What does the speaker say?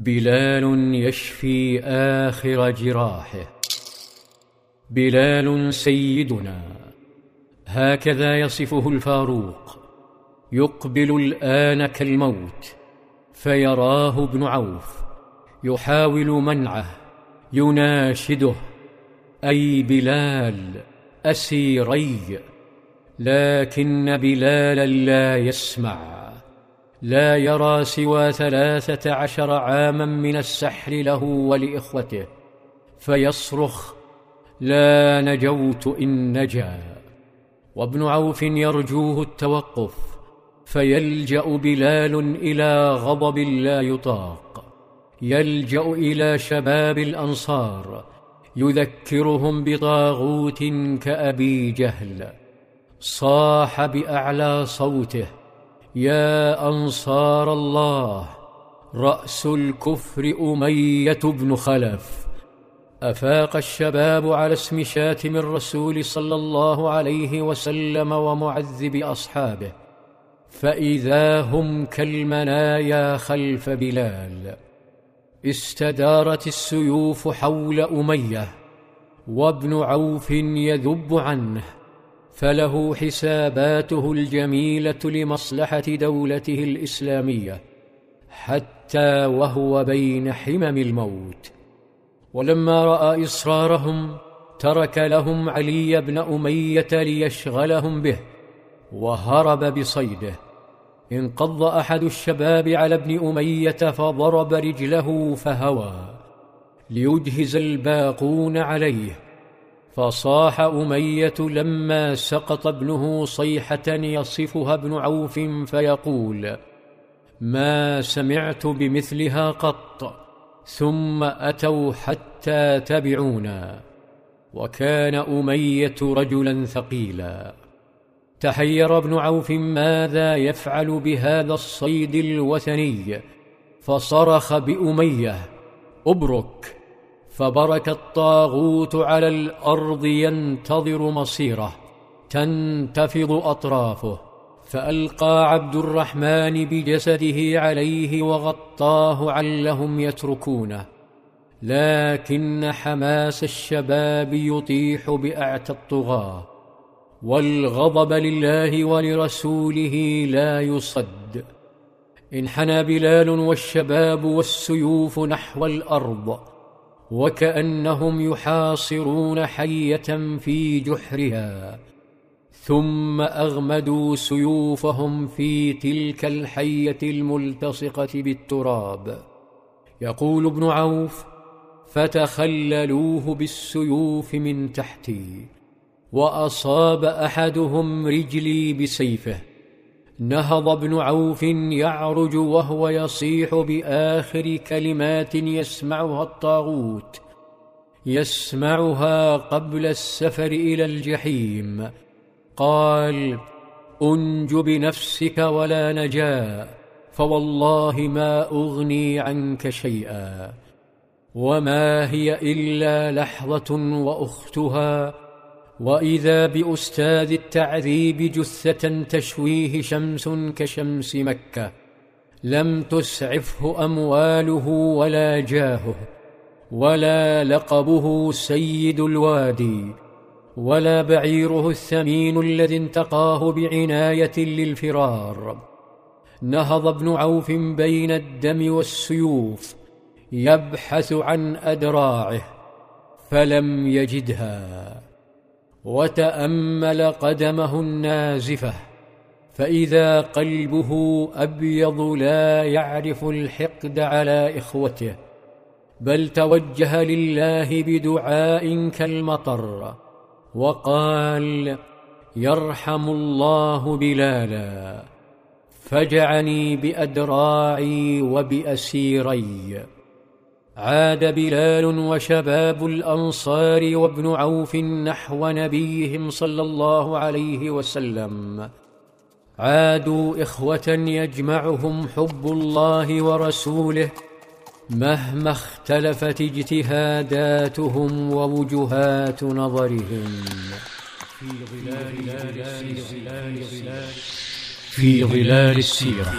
بلال يشفي آخر جراحه. بلال سيدنا هكذا يصفه الفاروق. يقبل الآن كالموت فيراه ابن عوف. يحاول منعه يناشده. أي بلال أسيري. لكن بلالا لا يسمع. لا يرى سوى ثلاثة عشر عاما من السحر له ولإخوته فيصرخ لا نجوت إن نجا. وابن عوف يرجوه التوقف فيلجأ بلال إلى غضب لا يطاق. يلجأ إلى شباب الأنصار يذكرهم بطاغوت كأبي جهل. صاح بأعلى صوته يا أنصار الله رأس الكفر أمية بن خلف. أفاق الشباب على اسم شاتم الرسول صلى الله عليه وسلم ومعذب أصحابه فإذا هم كالمنايا خلف بلال. استدارت السيوف حول أمية وابن عوف يذب عنه. فله حساباته الجميلة لمصلحة دولته الإسلامية حتى وهو بين حمم الموت. ولما رأى إصرارهم ترك لهم علي بن أمية ليشغلهم به وهرب بصيده. انقض أحد الشباب على ابن أمية فضرب رجله فهوى ليجهز الباقون عليه. فصاح أمية لما سقط ابنه صيحة يصفها ابن عوف فيقول ما سمعت بمثلها قط ثم أتوا حتى تبعونا. وكان أمية رجلا ثقيلا. تحير ابن عوف ماذا يفعل بهذا الصيد الوثني؟ فصرخ بأمية ابرك. فبرك الطاغوت على الأرض ينتظر مصيره تنتفض أطرافه فألقى عبد الرحمن بجسده عليه وغطاه علهم يتركونه لكن حماس الشباب يطيح بأعتى الطغاة والغضب لله ولرسوله لا يصد انحنى بلال والشباب والسيوف نحو الأرض وكأنهم يحاصرون حية في جحرها ثم أغمدوا سيوفهم في تلك الحية الملتصقة بالتراب. يقول ابن عوف فتخللوه بالسيوف من تحتي وأصاب أحدهم رجلي بسيفه نهض ابن عوف يعرج وهو يصيح بآخر كلمات يسمعها الطاغوت يسمعها قبل السفر إلى الجحيم. قال أنج بنفسك ولا نجاه فوالله ما أغني عنك شيئا. وما هي إلا لحظة وأختها وإذا بأستاذ التعذيب جثة تشويه شمس كشمس مكة لم تسعفه أمواله ولا جاهه ولا لقبه سيد الوادي ولا بعيره الثمين الذي انتقاه بعناية للفرار. نهض ابن عوف بين الدم والسيوف يبحث عن أدراعه فلم يجدها. وتأمل قدمه النازفة فإذا قلبه أبيض لا يعرف الحقد على إخوته بل توجه لله بدعاء كالمطر وقال يرحم الله بلالا فجعني بأدراعي وبأسيري. عاد بلال وشباب الأنصار وابن عوف نحو نبيهم صلى الله عليه وسلم. عادوا إخوة يجمعهم حب الله ورسوله مهما اختلفت اجتهاداتهم ووجهات نظرهم. في ظلال في ظلال السيرة.